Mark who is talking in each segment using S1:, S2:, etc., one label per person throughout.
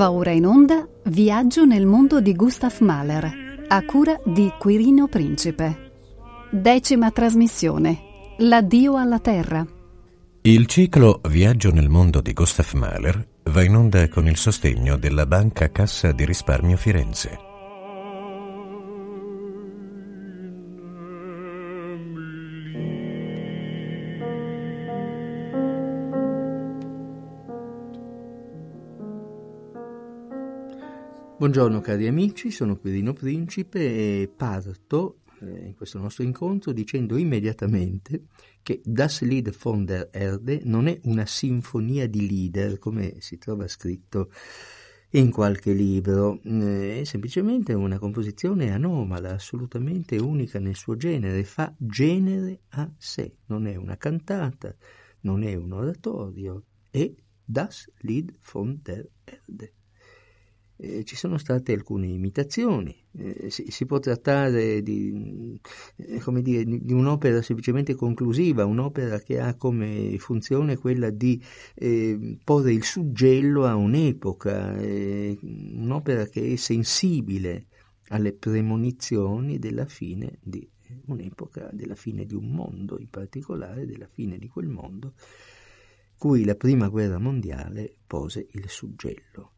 S1: Va ora in onda Viaggio nel mondo di Gustav Mahler, a cura di Quirino Principe. Decima trasmissione. L'addio alla Terra.
S2: Il ciclo Viaggio nel mondo di Gustav Mahler va in onda con il sostegno della Banca Cassa di Risparmio Firenze.
S3: Buongiorno cari amici, sono Quirino Principe e parto eh, in questo nostro incontro dicendo immediatamente che Das Lied von der Erde non è una sinfonia di leader come si trova scritto in qualche libro, eh, è semplicemente una composizione anomala, assolutamente unica nel suo genere, fa genere a sé, non è una cantata, non è un oratorio, è Das Lied von der Erde eh, ci sono state alcune imitazioni, eh, si, si, può trattare di, eh, dire, di, un'opera semplicemente conclusiva, un'opera che ha come funzione quella di eh, porre il suggello a un'epoca, eh, un'opera che è sensibile alle premonizioni della fine di un'epoca, della fine di un mondo, in particolare della fine di quel mondo cui la prima guerra mondiale pose il suggello.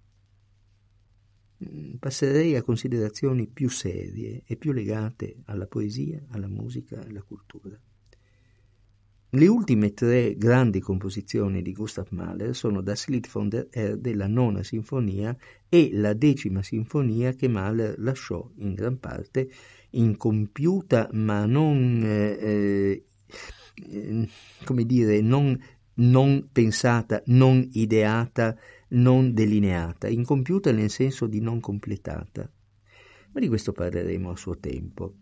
S3: Mm, passerei a considerazioni più serie e più legate alla poesia, alla musica e alla cultura. Le ultime tre grandi composizioni di Gustav Mahler sono Das Lied von der Erde, la nona sinfonia e la decima sinfonia che Mahler lasciò in gran parte incompiuta ma non, eh, eh, come dire, non, non pensata, non ideata non delineata, incompiuta nel senso di non completata. Ma di questo parleremo a suo tempo.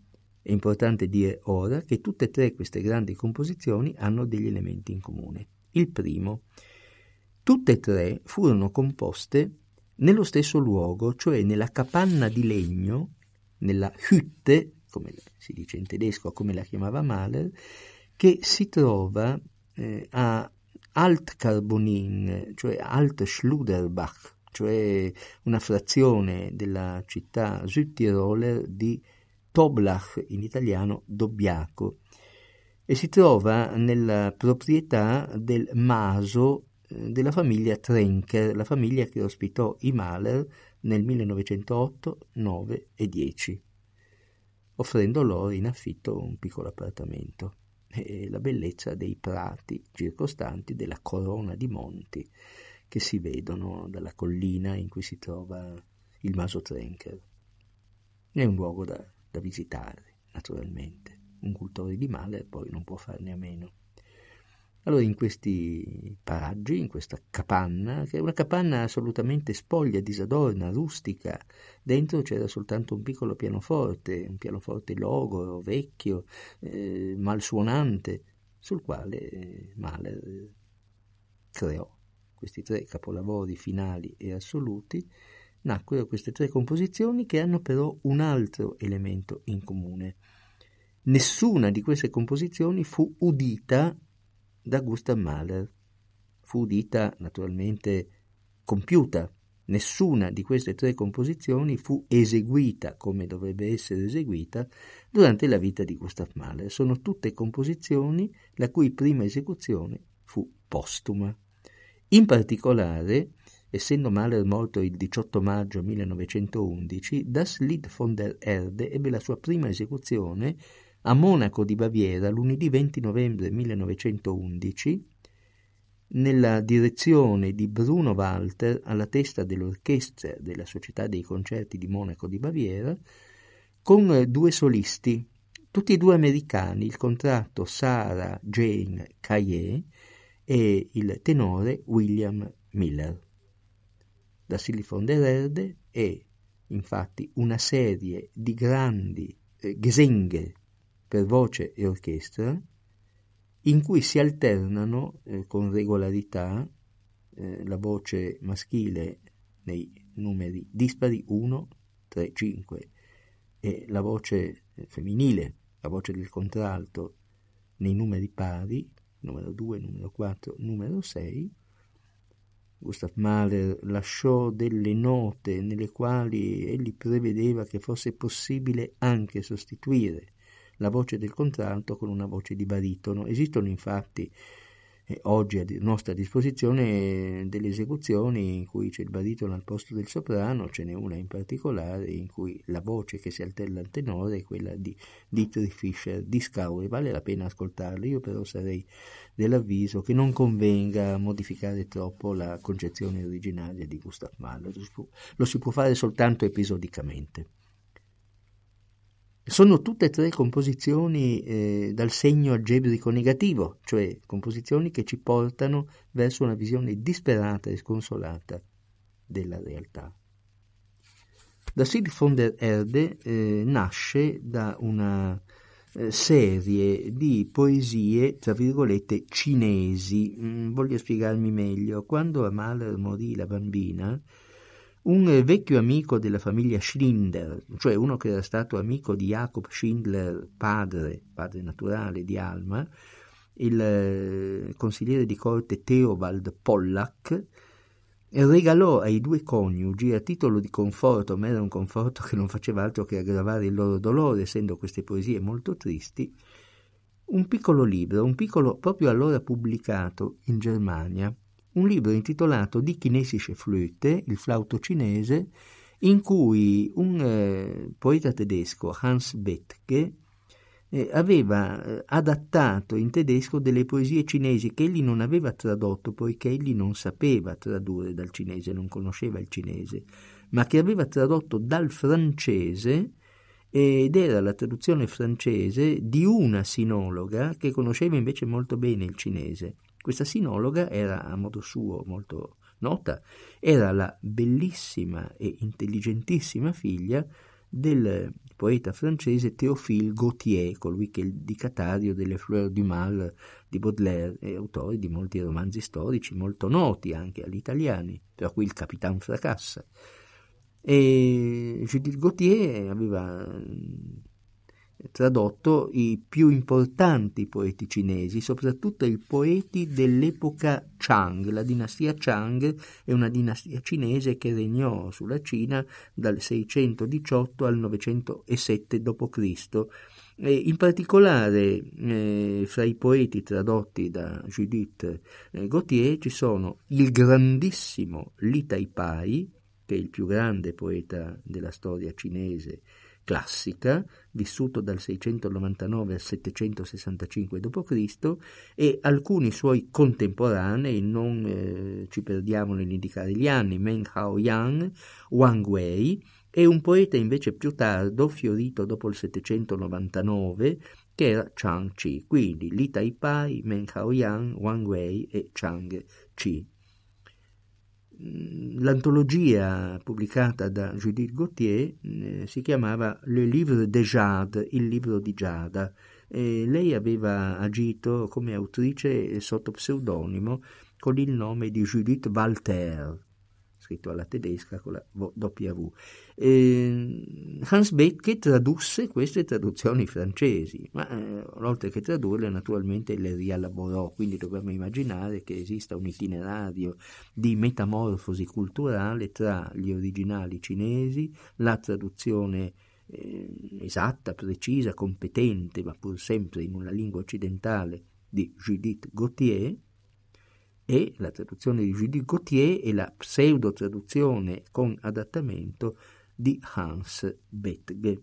S3: È importante dire ora che tutte e tre queste grandi composizioni hanno degli elementi in comune. Il primo, tutte e tre furono composte nello stesso luogo, cioè nella capanna di legno, nella Hütte, come si dice in tedesco, come la chiamava Mahler, che si trova eh, a Altcarbonin, cioè Alt-Schluderbach, cioè una frazione della città Südtiroler di Toblach, in italiano Dobbiaco, e si trova nella proprietà del maso eh, della famiglia Trenker, la famiglia che ospitò i Mahler nel 1908, 9 e 10, offrendo loro in affitto un piccolo appartamento e la bellezza dei prati circostanti della corona di monti che si vedono dalla collina in cui si trova il Maso Trenker. È un luogo da, da visitare, naturalmente. Un cultore di male poi non può farne a meno. Allora in questi paraggi, in questa capanna, che è una capanna assolutamente spoglia, disadorna, rustica, dentro c'era soltanto un piccolo pianoforte, un pianoforte logoro, vecchio, eh, malsuonante, sul quale eh, Mahler creò questi tre capolavori finali e assoluti, nacquero queste tre composizioni che hanno però un altro elemento in comune. Nessuna di queste composizioni fu udita da Gustav Mahler. Fu udita naturalmente compiuta. Nessuna di queste tre composizioni fu eseguita come dovrebbe essere eseguita durante la vita di Gustav Mahler. Sono tutte composizioni la cui prima esecuzione fu postuma. In particolare, essendo Mahler morto il 18 maggio 1911, Das Lied von der Erde ebbe la sua prima esecuzione a Monaco di Baviera lunedì 20 novembre 1911 nella direzione di Bruno Walter alla testa dell'orchestra della Società dei Concerti di Monaco di Baviera con due solisti, tutti e due americani, il contratto Sarah Jane Caillé e il tenore William Miller. Da Silicon Verde è infatti una serie di grandi eh, gesenghe per voce e orchestra, in cui si alternano eh, con regolarità eh, la voce maschile nei numeri dispari 1, 3, 5 e la voce eh, femminile, la voce del contralto nei numeri pari, numero 2, numero 4, numero 6, Gustav Mahler lasciò delle note nelle quali egli prevedeva che fosse possibile anche sostituire la voce del contralto con una voce di baritono. Esistono infatti oggi a nostra disposizione delle esecuzioni in cui c'è il baritono al posto del soprano, ce n'è una in particolare in cui la voce che si altella al tenore è quella di Dietrich Fischer di Scauri, vale la pena ascoltarla, io però sarei dell'avviso che non convenga modificare troppo la concezione originaria di Gustav Mahler, lo si può fare soltanto episodicamente. Sono tutte e tre composizioni eh, dal segno algebrico negativo, cioè composizioni che ci portano verso una visione disperata e sconsolata della realtà. Da Sieg von der Erde eh, nasce da una eh, serie di poesie, tra virgolette, cinesi. Mm, voglio spiegarmi meglio. Quando Mahler morì la bambina, un vecchio amico della famiglia Schindler, cioè uno che era stato amico di Jacob Schindler, padre, padre naturale di Alma, il eh, consigliere di corte Theobald Pollack, regalò ai due coniugi a titolo di conforto, ma era un conforto che non faceva altro che aggravare il loro dolore, essendo queste poesie molto tristi, un piccolo libro, un piccolo proprio allora pubblicato in Germania, un libro intitolato Die chinesische Flöte, il flauto cinese, in cui un eh, poeta tedesco, Hans Bethke, eh, aveva eh, adattato in tedesco delle poesie cinesi che egli non aveva tradotto poiché egli non sapeva tradurre dal cinese, non conosceva il cinese, ma che aveva tradotto dal francese ed era la traduzione francese di una sinologa che conosceva invece molto bene il cinese. Questa sinologa era a modo suo molto nota, era la bellissima e intelligentissima figlia del poeta francese Théophile Gautier, colui che è il dicatario delle Fleurs du Mal di Baudelaire e autore di molti romanzi storici molto noti anche agli italiani, tra cui il Capitan Fracassa. E Judith Gautier aveva tradotto i più importanti poeti cinesi, soprattutto i poeti dell'epoca Chang. La dinastia Chang è una dinastia cinese che regnò sulla Cina dal 618 al 907 d.C. In particolare eh, fra i poeti tradotti da Judith eh, Gautier ci sono il grandissimo Li Taipai, che è il più grande poeta della storia cinese, classica, vissuto dal 699 al 765 d.C., e alcuni suoi contemporanei, non eh, ci perdiamo nell'indicare gli anni, Meng Hao Yang, Wang Wei, e un poeta invece più tardo, fiorito dopo il 799, che era Chang Chi, quindi Li Taipai, Meng Hao Yang, Wang Wei e Chang Chi. Mm, l'antologia pubblicata da Judith Gauthier eh, si chiamava Le Livre de Jade, il libro di Giada, e lei aveva agito come autrice sotto pseudonimo con il nome di Judith Walter scritto alla tedesca con la W. E Hans Becke tradusse queste traduzioni francesi, ma eh, oltre che tradurle naturalmente le rielaborò, quindi dobbiamo immaginare che esista un itinerario di metamorfosi culturale tra gli originali cinesi, la traduzione eh, esatta, precisa, competente, ma pur sempre in una lingua occidentale di Judith Gauthier, e la traduzione di Judith Gauthier e la pseudo-traduzione con adattamento di Hans Bethge.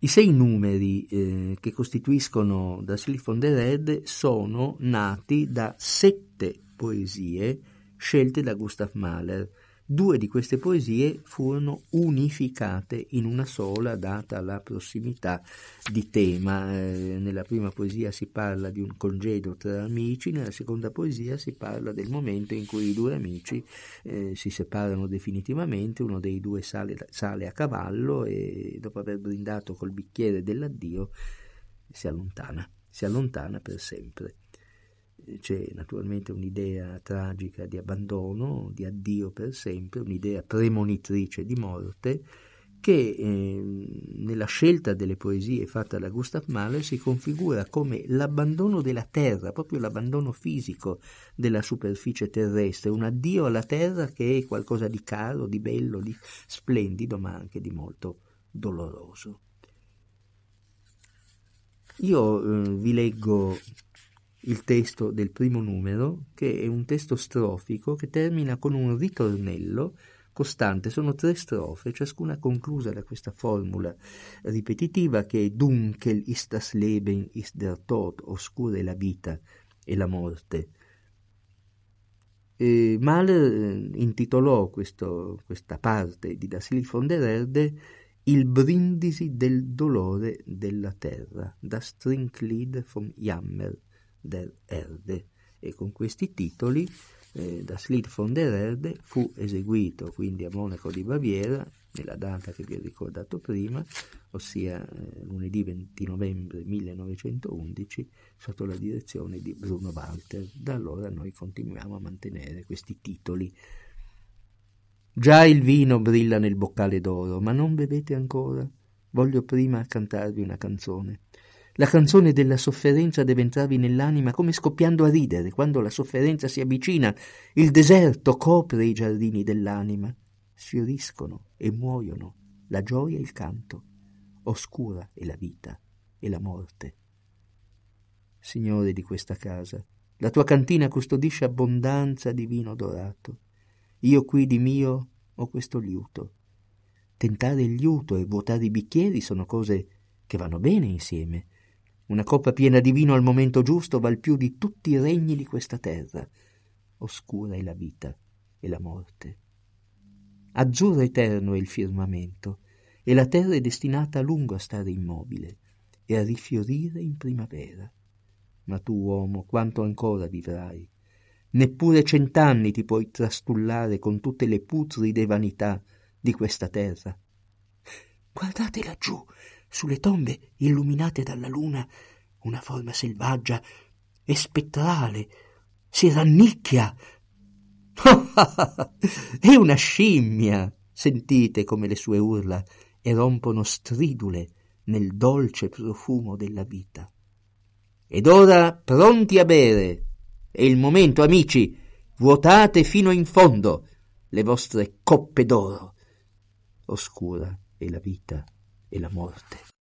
S3: I sei numeri eh, che costituiscono da Silicon the Red sono nati da sette poesie scelte da Gustav Mahler, Due di queste poesie furono unificate in una sola, data la prossimità di tema. Eh, nella prima poesia si parla di un congedo tra amici, nella seconda poesia si parla del momento in cui i due amici eh, si separano definitivamente, uno dei due sale, sale a cavallo e dopo aver brindato col bicchiere dell'addio si allontana, si allontana per sempre c'è naturalmente un'idea tragica di abbandono, di addio per sempre, un'idea premonitrice di morte che eh, nella scelta delle poesie fatta da Gustav Mahler si configura come l'abbandono della terra, proprio l'abbandono fisico della superficie terrestre, un addio alla terra che è qualcosa di caro, di bello, di splendido, ma anche di molto doloroso. Io eh, vi leggo il testo del primo numero, che è un testo strofico che termina con un ritornello costante. Sono tre strofe, ciascuna conclusa da questa formula ripetitiva che è Dunkel ist das Leben, ist der Tod, oscura è la vita e la morte. E Mahler eh, intitolò questo, questa parte di Das Lied von der Erde il brindisi del dolore della terra, das Trinklied vom Jammer der Erde. E con questi titoli eh, Das Lied von der Erde fu eseguito quindi a Monaco di Baviera nella data che vi ho ricordato prima, ossia eh, lunedì 20 novembre 1911, sotto la direzione di Bruno Walter. Da allora noi continuiamo a mantenere questi titoli. Già il vino brilla nel boccale d'oro, ma non bevete ancora. Voglio prima cantarvi una canzone. La canzone della sofferenza deve entrarvi nell'anima come scoppiando a ridere quando la sofferenza si avvicina. Il deserto copre i giardini dell'anima. Sfioriscono e muoiono la gioia e il canto. Oscura è la vita e la morte. Signore di questa casa, la tua cantina custodisce abbondanza di vino dorato. Io qui di mio ho questo liuto. Tentare il liuto e vuotare i bicchieri sono cose che vanno bene insieme una coppa piena di vino al momento giusto val più di tutti i regni di questa terra. Oscura è la vita e la morte. Azzurro eterno è il firmamento, e la terra è destinata a lungo a stare immobile e a rifiorire in primavera. Ma tu, uomo, quanto ancora vivrai? Neppure cent'anni ti puoi trastullare con tutte le putride vanità di questa terra. Guardate laggiù, sulle tombe illuminate dalla luna, una forma selvaggia e spettrale si rannicchia. È una scimmia! Sentite come le sue urla e rompono stridule nel dolce profumo della vita. Ed ora pronti a bere. È il momento, amici. Vuotate fino in fondo le vostre coppe d'oro. Oscura è la vita e la morte.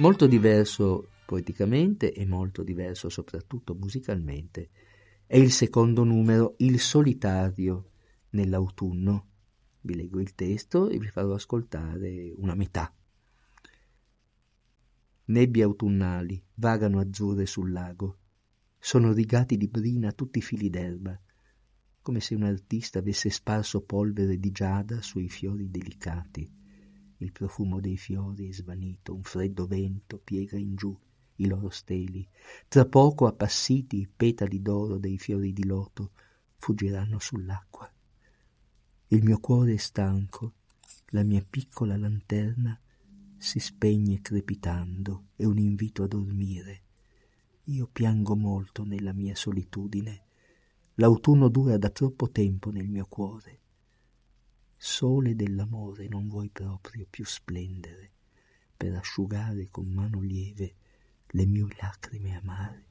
S3: Molto diverso poeticamente e molto diverso soprattutto musicalmente è il secondo numero, Il solitario nell'autunno. Vi leggo il testo e vi farò ascoltare una metà. Nebbie autunnali vagano azzurre sul lago. Sono rigati di brina tutti i fili d'erba, come se un artista avesse sparso polvere di giada sui fiori delicati. Il profumo dei fiori è svanito, un freddo vento piega in giù i loro steli. Tra poco, appassiti i petali d'oro dei fiori di loto, fuggiranno sull'acqua. Il mio cuore è stanco, la mia piccola lanterna si spegne crepitando, è un invito a dormire. Io piango molto nella mia solitudine. L'autunno dura da troppo tempo nel mio cuore. Sole dell'amore non vuoi proprio più splendere per asciugare con mano lieve le mie lacrime amare.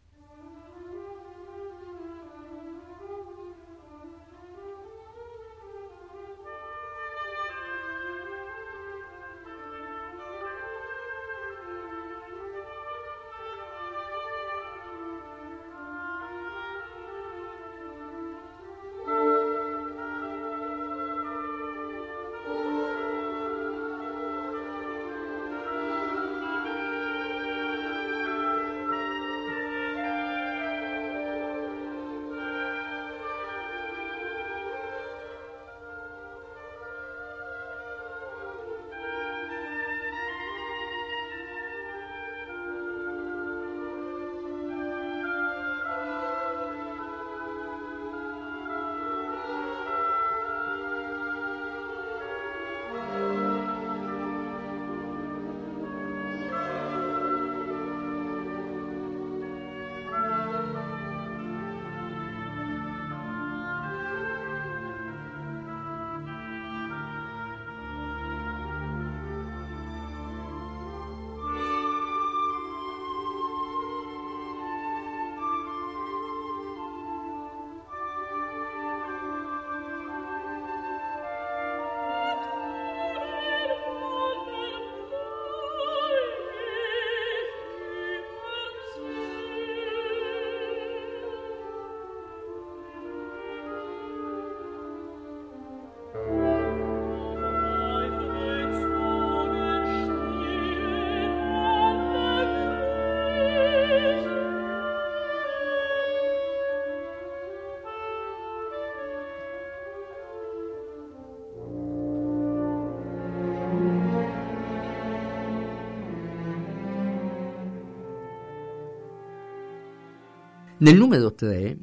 S3: Nel numero 3,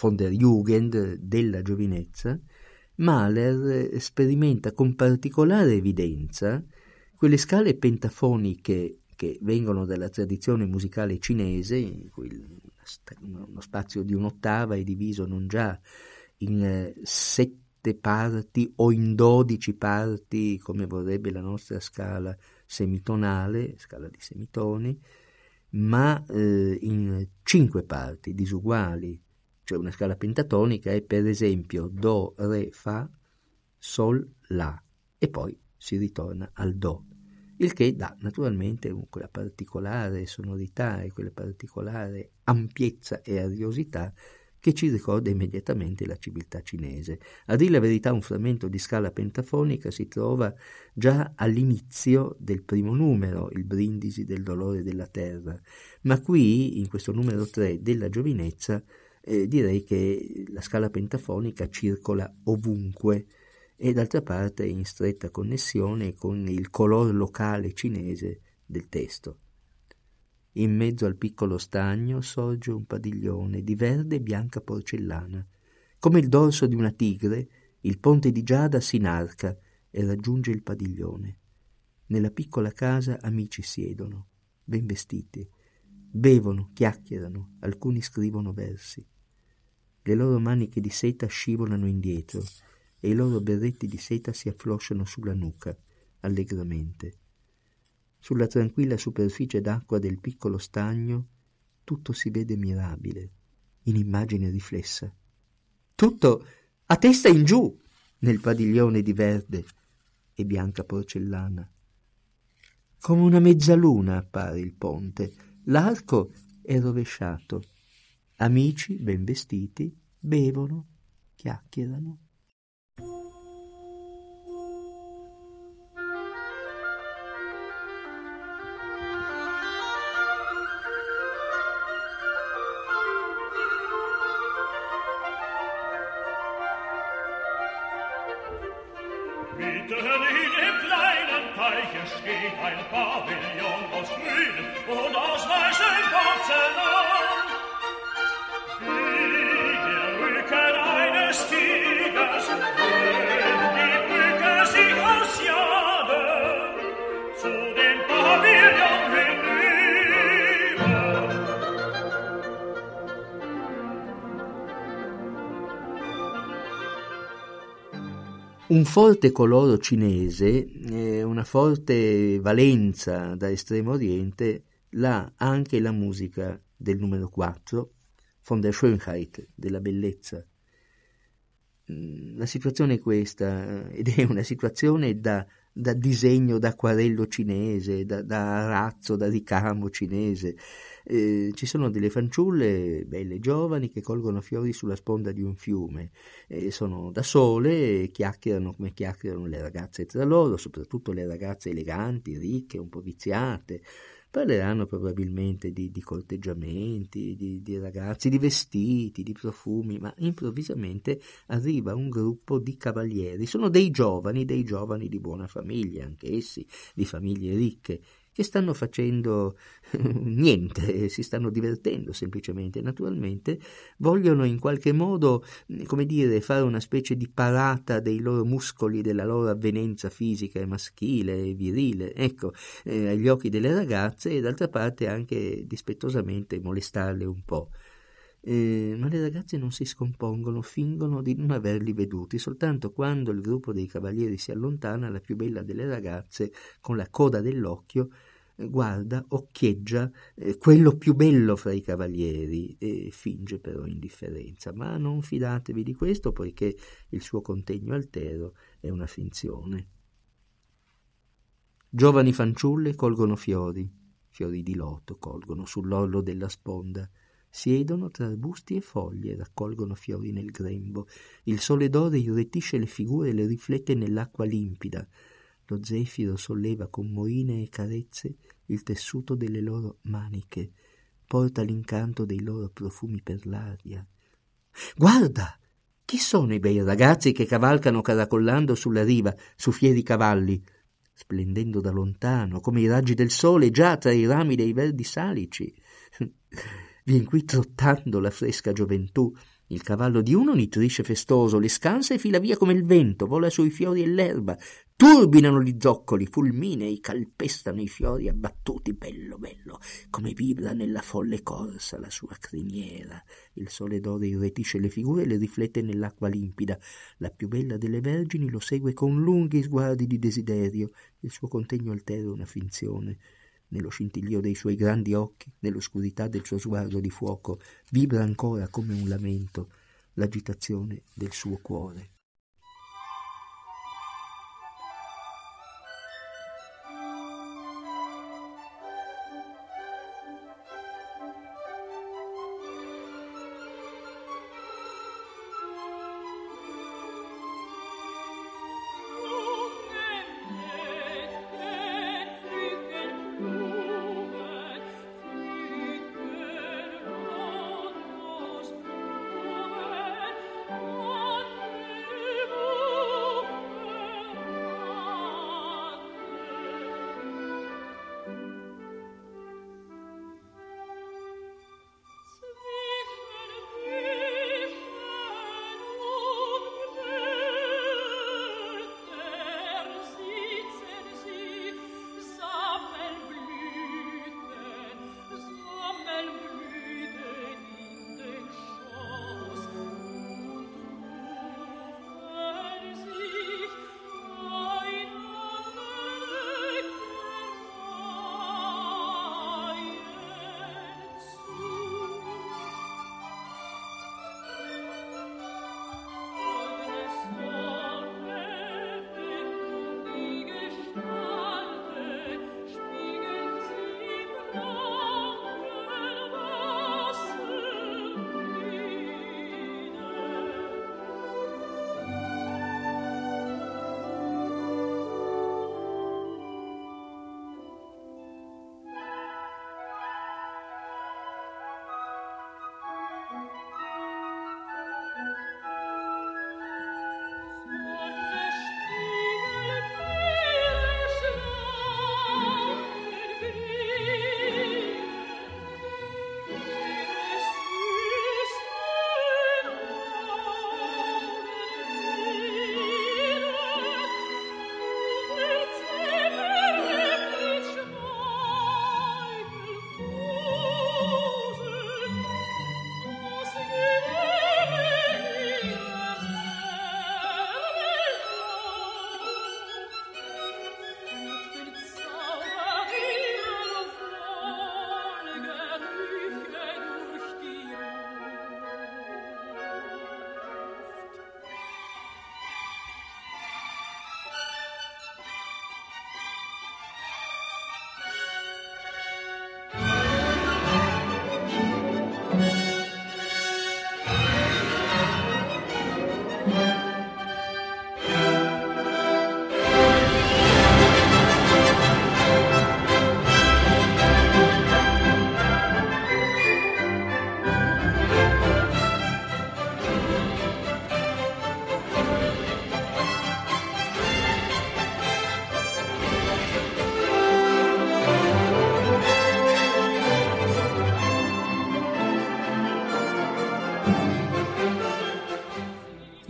S3: von der Jugend, della giovinezza, Mahler sperimenta con particolare evidenza quelle scale pentafoniche che vengono dalla tradizione musicale cinese, in cui uno spazio di un'ottava è diviso non già in eh, sette parti o in dodici parti, come vorrebbe la nostra scala semitonale, scala di semitoni, ma eh, in cinque parti disuguali, cioè una scala pentatonica è per esempio Do, Re, Fa, Sol, La. E poi si ritorna al Do, il che dà naturalmente quella particolare sonorità e quella particolare ampiezza e ariosità che ci ricorda immediatamente la civiltà cinese. A dire la verità, un frammento di scala pentafonica si trova già all'inizio del primo numero, il brindisi del dolore della terra, ma qui, in questo numero 3 della giovinezza, eh, direi che la scala pentafonica circola ovunque e d'altra parte è in stretta connessione con il colore locale cinese del testo. In mezzo al piccolo stagno sorge un padiglione di verde e bianca porcellana. Come il dorso di una tigre, il ponte di giada si inarca e raggiunge il padiglione. Nella piccola casa amici siedono, ben vestiti. Bevono, chiacchierano, alcuni scrivono versi. Le loro maniche di seta scivolano indietro e i loro berretti di seta si afflosciano sulla nuca, allegramente. Sulla tranquilla superficie d'acqua del piccolo stagno tutto si vede mirabile, in immagine riflessa. Tutto a testa in giù nel padiglione di verde e bianca porcellana. Come una mezzaluna appare il ponte. L'arco è rovesciato. Amici ben vestiti bevono, chiacchierano. Forte coloro cinese, eh, una forte valenza da Estremo Oriente, l'ha anche la musica del numero 4, von der Schönheit, della bellezza. Mm, la situazione è questa, ed è una situazione da, da disegno d'acquarello cinese, da, da arazzo, da ricamo cinese. Eh, ci sono delle fanciulle belle giovani che colgono fiori sulla sponda di un fiume, eh, sono da sole e chiacchierano come chiacchierano le ragazze tra loro, soprattutto le ragazze eleganti, ricche, un po' viziate. Parleranno probabilmente di, di corteggiamenti, di, di ragazzi, di vestiti, di profumi, ma improvvisamente arriva un gruppo di cavalieri. Sono dei giovani, dei giovani di buona famiglia, anch'essi, di famiglie ricche, che stanno facendo niente, si stanno divertendo semplicemente, naturalmente vogliono in qualche modo, come dire, fare una specie di parata dei loro muscoli, della loro avvenenza fisica e maschile e virile, ecco, eh, agli occhi delle ragazze e d'altra parte anche dispettosamente molestarle un po'. Eh, ma le ragazze non si scompongono, fingono di non averli veduti, soltanto quando il gruppo dei cavalieri si allontana, la più bella delle ragazze, con la coda dell'occhio, eh, guarda, occhieggia eh, quello più bello fra i cavalieri e finge però indifferenza. Ma non fidatevi di questo, poiché il suo contegno altero è una finzione. Giovani fanciulle colgono fiori, fiori di loto colgono sull'orlo della sponda, Siedono tra arbusti e foglie, raccolgono fiori nel grembo. Il sole d'oro irretisce le figure e le riflette nell'acqua limpida. Lo zefiro solleva con moine e carezze il tessuto delle loro maniche, porta l'incanto dei loro profumi per l'aria. Guarda! Chi sono i bei ragazzi che cavalcano caracollando sulla riva su fieri cavalli, splendendo da lontano come i raggi del sole già tra i rami dei verdi salici? Vien qui trottando la fresca gioventù. Il cavallo di uno nitrisce festoso, le scansa e fila via come il vento, vola sui fiori e l'erba, turbinano gli zoccoli, fulminei, calpestano i fiori abbattuti, bello, bello, come vibra nella folle corsa la sua criniera. Il sole d'oro irretisce le figure e le riflette nell'acqua limpida. La più bella delle vergini lo segue con lunghi sguardi di desiderio. Il suo contegno altero una finzione nello scintillio dei suoi grandi occhi, nell'oscurità del suo sguardo di fuoco, vibra ancora come un lamento l'agitazione del suo cuore.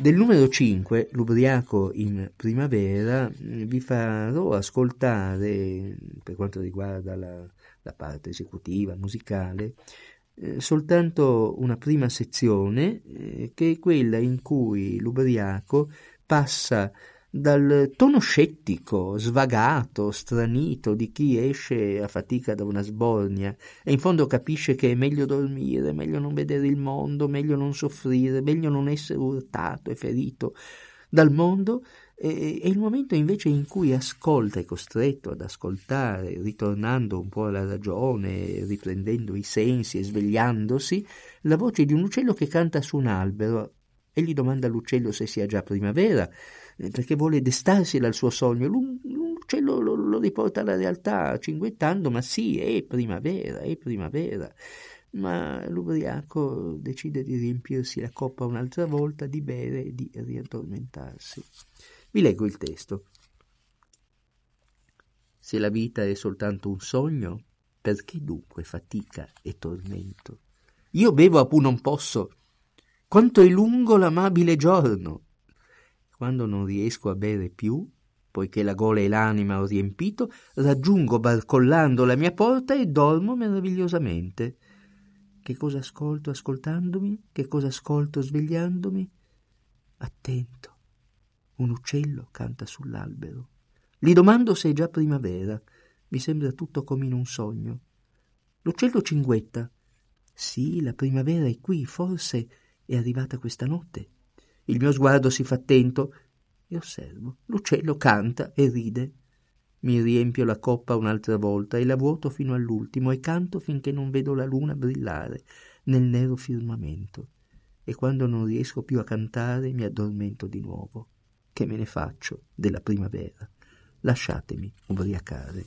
S3: Del numero 5, l'ubriaco in primavera, vi farò ascoltare, per quanto riguarda la, la parte esecutiva, musicale, eh, soltanto una prima sezione, eh, che è quella in cui l'ubriaco passa dal tono scettico, svagato, stranito di chi esce a fatica da una sbornia e in fondo capisce che è meglio dormire, meglio non vedere il mondo, meglio non soffrire, meglio non essere urtato e ferito dal mondo, è il momento invece in cui ascolta, è costretto ad ascoltare, ritornando un po' alla ragione, riprendendo i sensi e svegliandosi, la voce di un uccello che canta su un albero e gli domanda all'uccello se sia già primavera perché vuole destarsi dal suo sogno. L'uccello lo, lo riporta alla realtà, cinguettando, ma sì, è primavera, è primavera. Ma l'ubriaco decide di riempirsi la coppa un'altra volta, di bere e di riaddormentarsi. Vi leggo il testo. Se la vita è soltanto un sogno, perché dunque fatica e tormento? Io bevo a pu non posso. Quanto è lungo l'amabile giorno! Quando non riesco a bere più, poiché la gola e l'anima ho riempito, raggiungo barcollando la mia porta e dormo meravigliosamente. Che cosa ascolto ascoltandomi? Che cosa ascolto svegliandomi? Attento. Un uccello canta sull'albero. Gli domando se è già primavera. Mi sembra tutto come in un sogno. L'uccello cinguetta. Sì, la primavera è qui, forse è arrivata questa notte. Il mio sguardo si fa attento e osservo. L'uccello canta e ride. Mi riempio la coppa un'altra volta e la vuoto fino all'ultimo e canto finché non vedo la luna brillare nel nero firmamento. E quando non riesco più a cantare mi addormento di nuovo. Che me ne faccio della primavera? Lasciatemi ubriacare.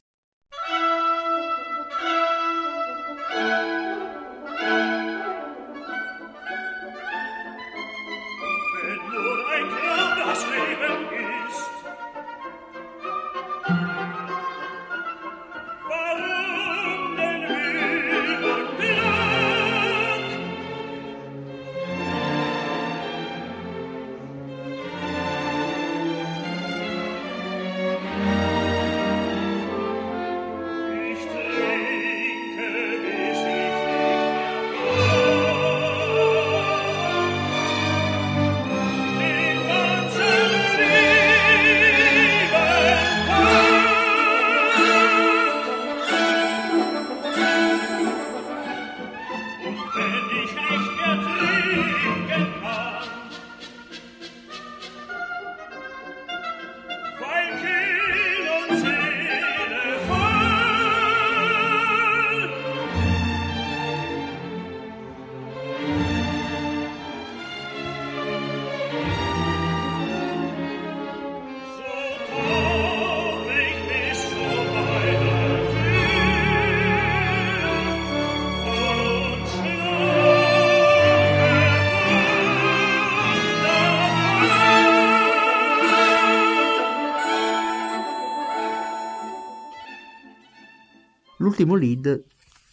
S3: L'ultimo lead,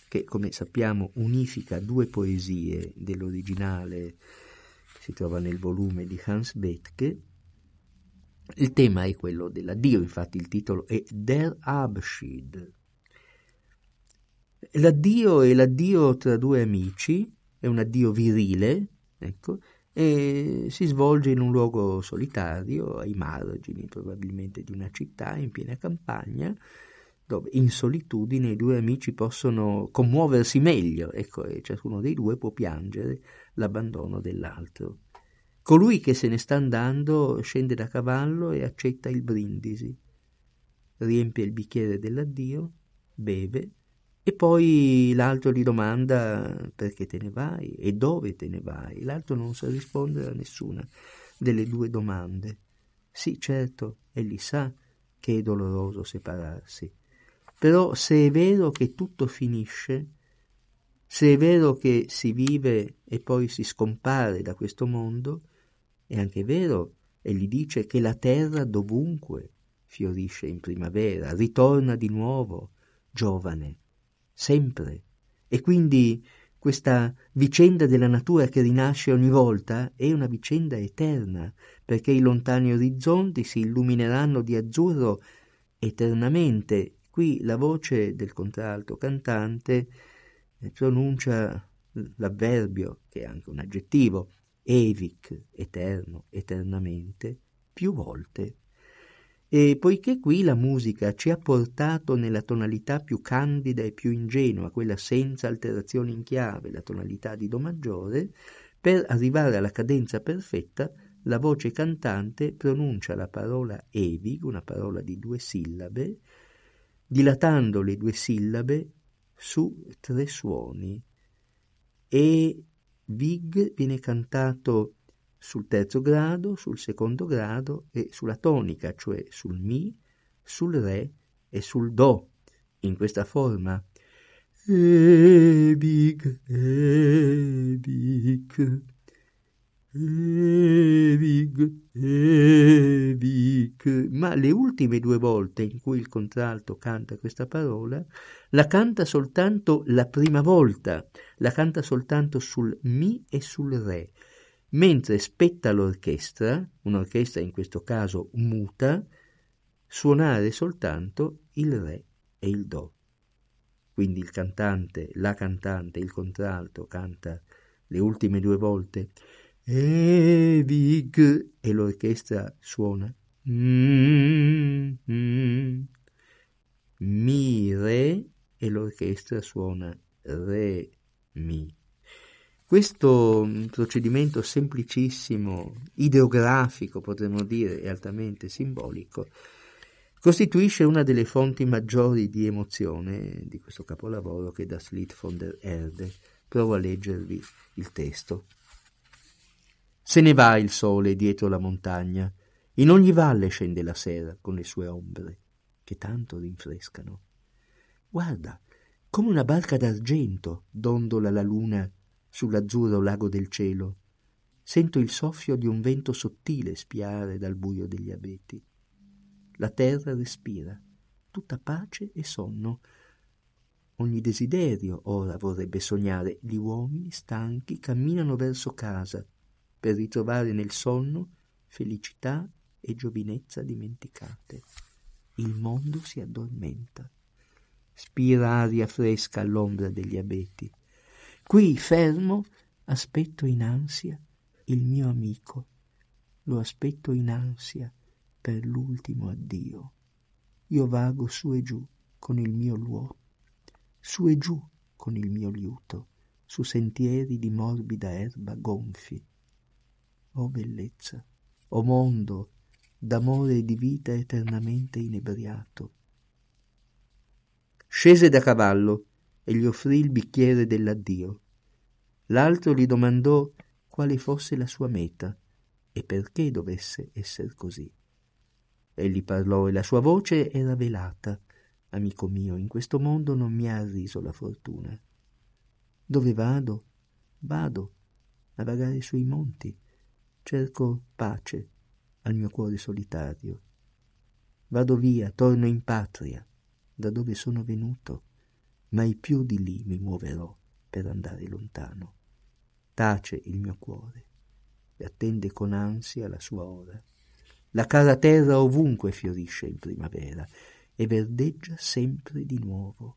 S3: che come sappiamo unifica due poesie dell'originale si trova nel volume di Hans Bethke, il tema è quello dell'addio, infatti il titolo è Der Abschied. L'addio è l'addio tra due amici, è un addio virile, ecco, e si svolge in un luogo solitario, ai margini probabilmente di una città in piena campagna, dove in solitudine i due amici possono commuoversi meglio, ecco, e ciascuno dei due può piangere l'abbandono dell'altro. Colui che se ne sta andando scende da cavallo e accetta il brindisi, riempie il bicchiere dell'addio, beve e poi l'altro gli domanda perché te ne vai e dove te ne vai. L'altro non sa rispondere a nessuna delle due domande. Sì, certo, egli sa che è doloroso separarsi però se è vero che tutto finisce, se è vero che si vive e poi si scompare da questo mondo, è anche vero, e gli dice che la terra dovunque fiorisce in primavera, ritorna di nuovo, giovane, sempre. E quindi questa vicenda della natura che rinasce ogni volta è una vicenda eterna, perché i lontani orizzonti si illumineranno di azzurro eternamente. Qui la voce del contralto cantante eh, pronuncia l'avverbio, che è anche un aggettivo, evic, eterno, eternamente, più volte. E poiché qui la musica ci ha portato nella tonalità più candida e più ingenua, quella senza alterazioni in chiave, la tonalità di Do maggiore, per arrivare alla cadenza perfetta, la voce cantante pronuncia la parola evig, una parola di due sillabe, dilatando le due sillabe su tre suoni. E vig viene cantato sul terzo grado, sul secondo grado e sulla tonica, cioè sul Mi, sul Re e sul Do, in questa forma. Ebig, ebig, ebig, ebig. Ma le ultime due volte in cui il contralto canta questa parola, la canta soltanto la prima volta, la canta soltanto sul Mi e sul Re mentre spetta all'orchestra, un'orchestra in questo caso muta, suonare soltanto il re e il do. Quindi il cantante, la cantante, il contralto canta le ultime due volte Evig e l'orchestra suona mm, mm, Mi re e l'orchestra suona Re mi. Questo mm, procedimento semplicissimo, ideografico potremmo dire, e altamente simbolico, costituisce una delle fonti maggiori di emozione di questo capolavoro che da Slit von der Erde. Provo a leggervi il testo. Se ne va il sole dietro la montagna, in ogni valle scende la sera con le sue ombre, che tanto rinfrescano. Guarda, come una barca d'argento dondola la luna sull'azzurro lago del cielo. Sento il soffio di un vento sottile spiare dal buio degli abeti. La terra respira, tutta pace e sonno. Ogni desiderio ora vorrebbe sognare. Gli uomini stanchi camminano verso casa per ritrovare nel sonno felicità e giovinezza dimenticate. Il mondo si addormenta. Spira aria fresca all'ombra degli abeti. Qui fermo aspetto in ansia il mio amico, lo aspetto in ansia per l'ultimo addio. Io vago su e giù con il mio luogo, su e giù con il mio liuto, su sentieri di morbida erba gonfi. O bellezza, o mondo, d'amore e di vita eternamente inebriato. Scese da cavallo e gli offrì il bicchiere dell'addio. L'altro gli domandò quale fosse la sua meta e perché dovesse essere così. Egli parlò e la sua voce era velata. Amico mio, in questo mondo non mi ha arriso la fortuna. Dove vado? Vado a vagare sui monti. Cerco pace al mio cuore solitario. Vado via, torno in patria, da dove sono venuto mai più di lì mi muoverò per andare lontano. Tace il mio cuore e attende con ansia la sua ora. La cara terra ovunque fiorisce in primavera e verdeggia sempre di nuovo.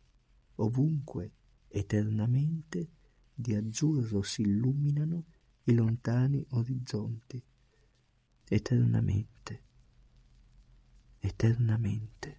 S3: Ovunque, eternamente, di azzurro si illuminano i lontani orizzonti. Eternamente, eternamente.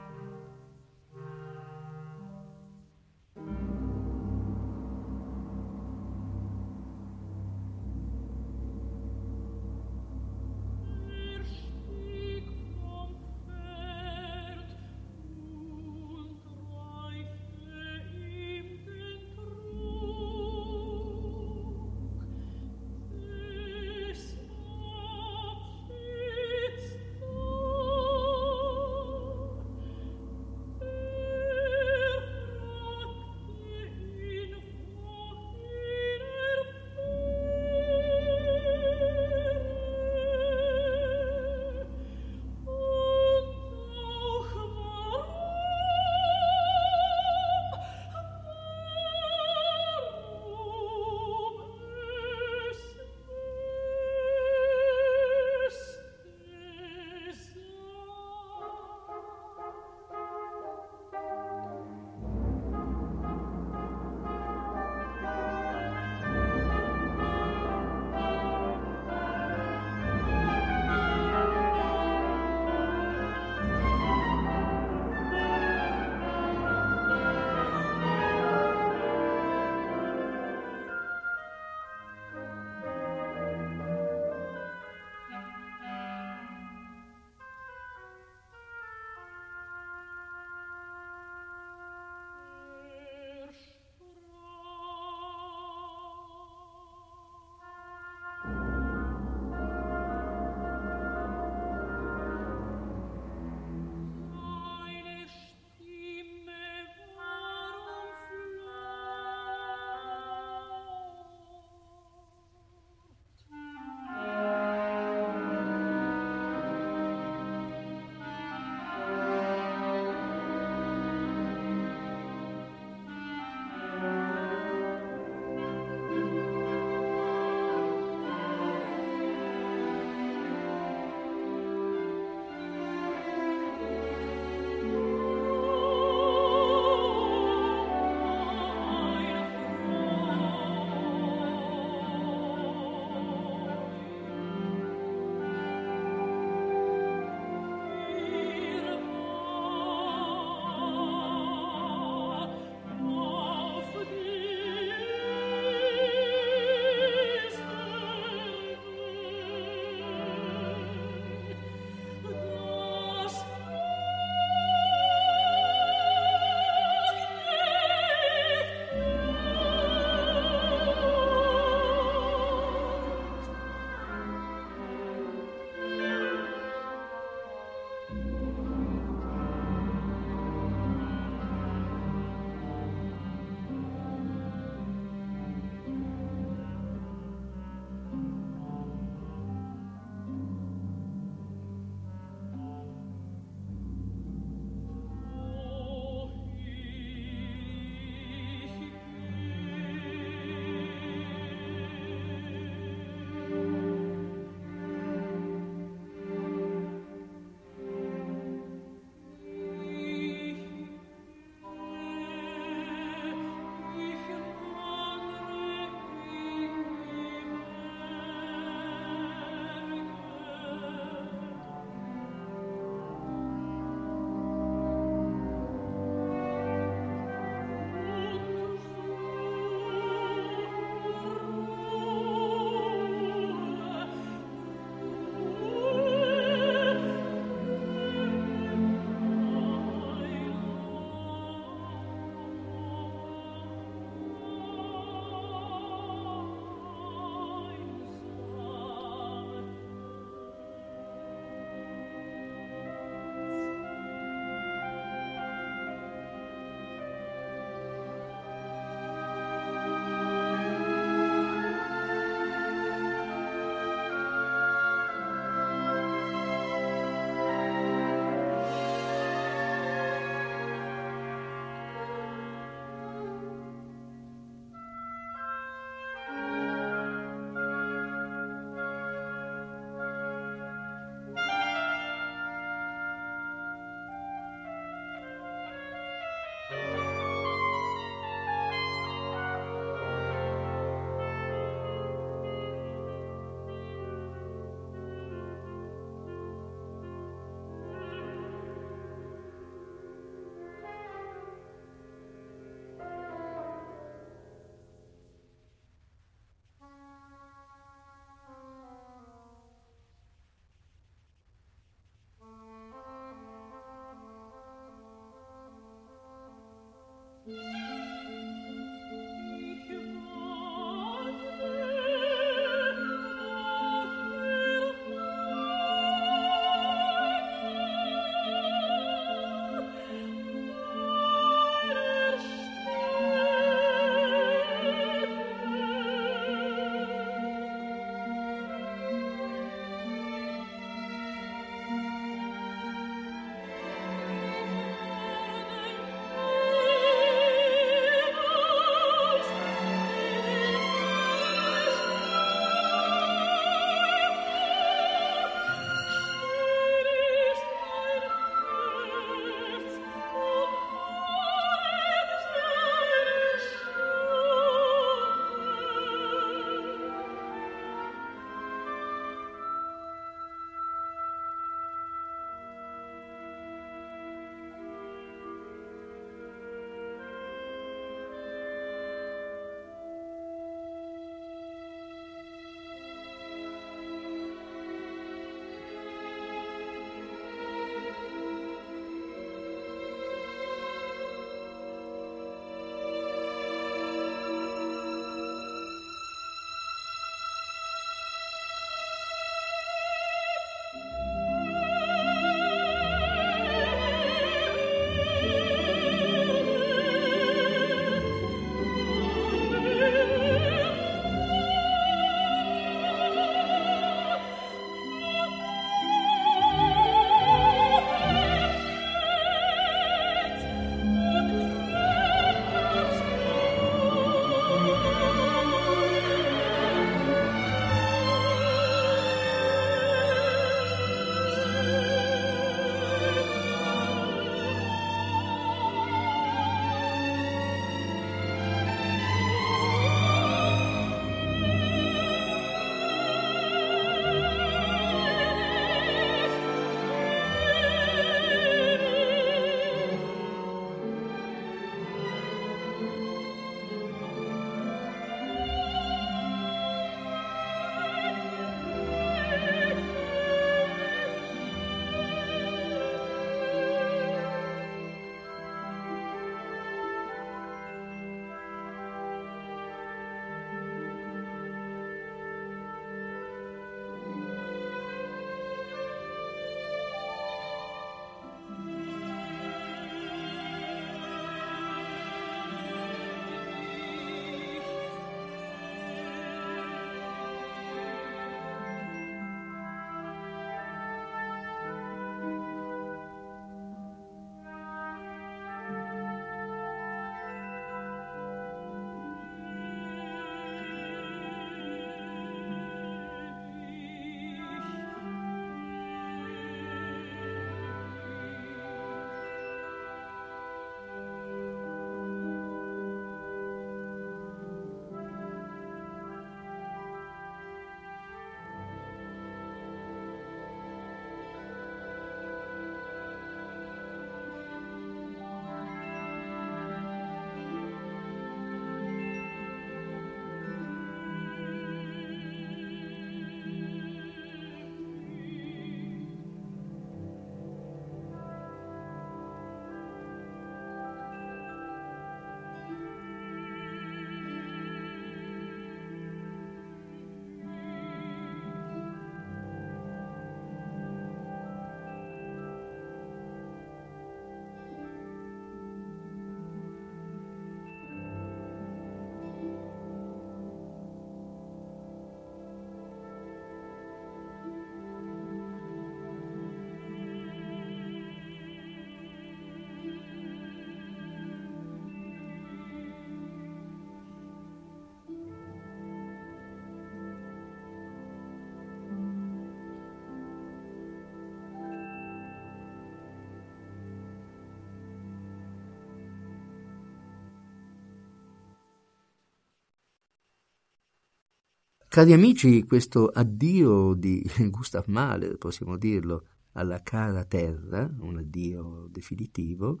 S3: Cari amici, questo addio di Gustav Mahler, possiamo dirlo, alla cara terra, un addio definitivo,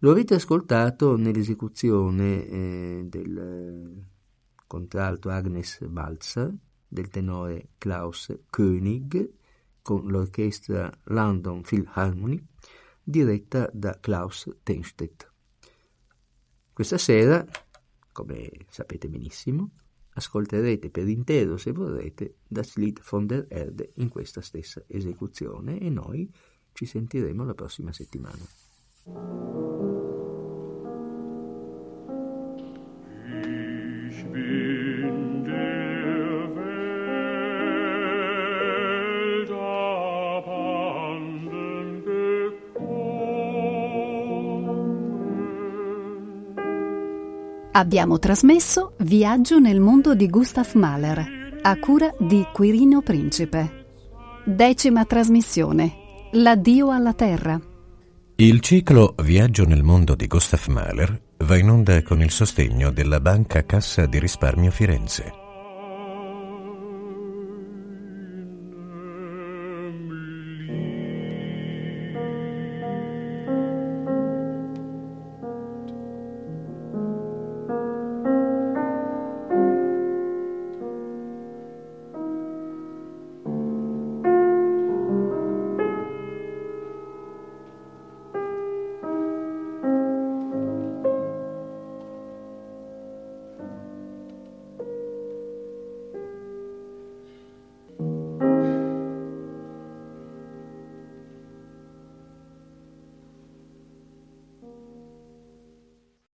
S3: lo avete ascoltato nell'esecuzione eh, del contralto Agnes Balzer, del tenore Klaus König, con l'orchestra London Philharmonic, diretta da Klaus Tenstedt. Questa sera, come sapete benissimo, ascolterete per intero, se vorrete, Das Lied von der Erde in questa stessa esecuzione e noi ci sentiremo la prossima settimana.
S1: Abbiamo trasmesso Viaggio nel mondo di Gustav Mahler, a cura di Quirino Principe. Decima trasmissione. L'addio alla Terra.
S2: Il ciclo Viaggio nel mondo di Gustav Mahler va in onda con il sostegno della Banca Cassa di Risparmio Firenze.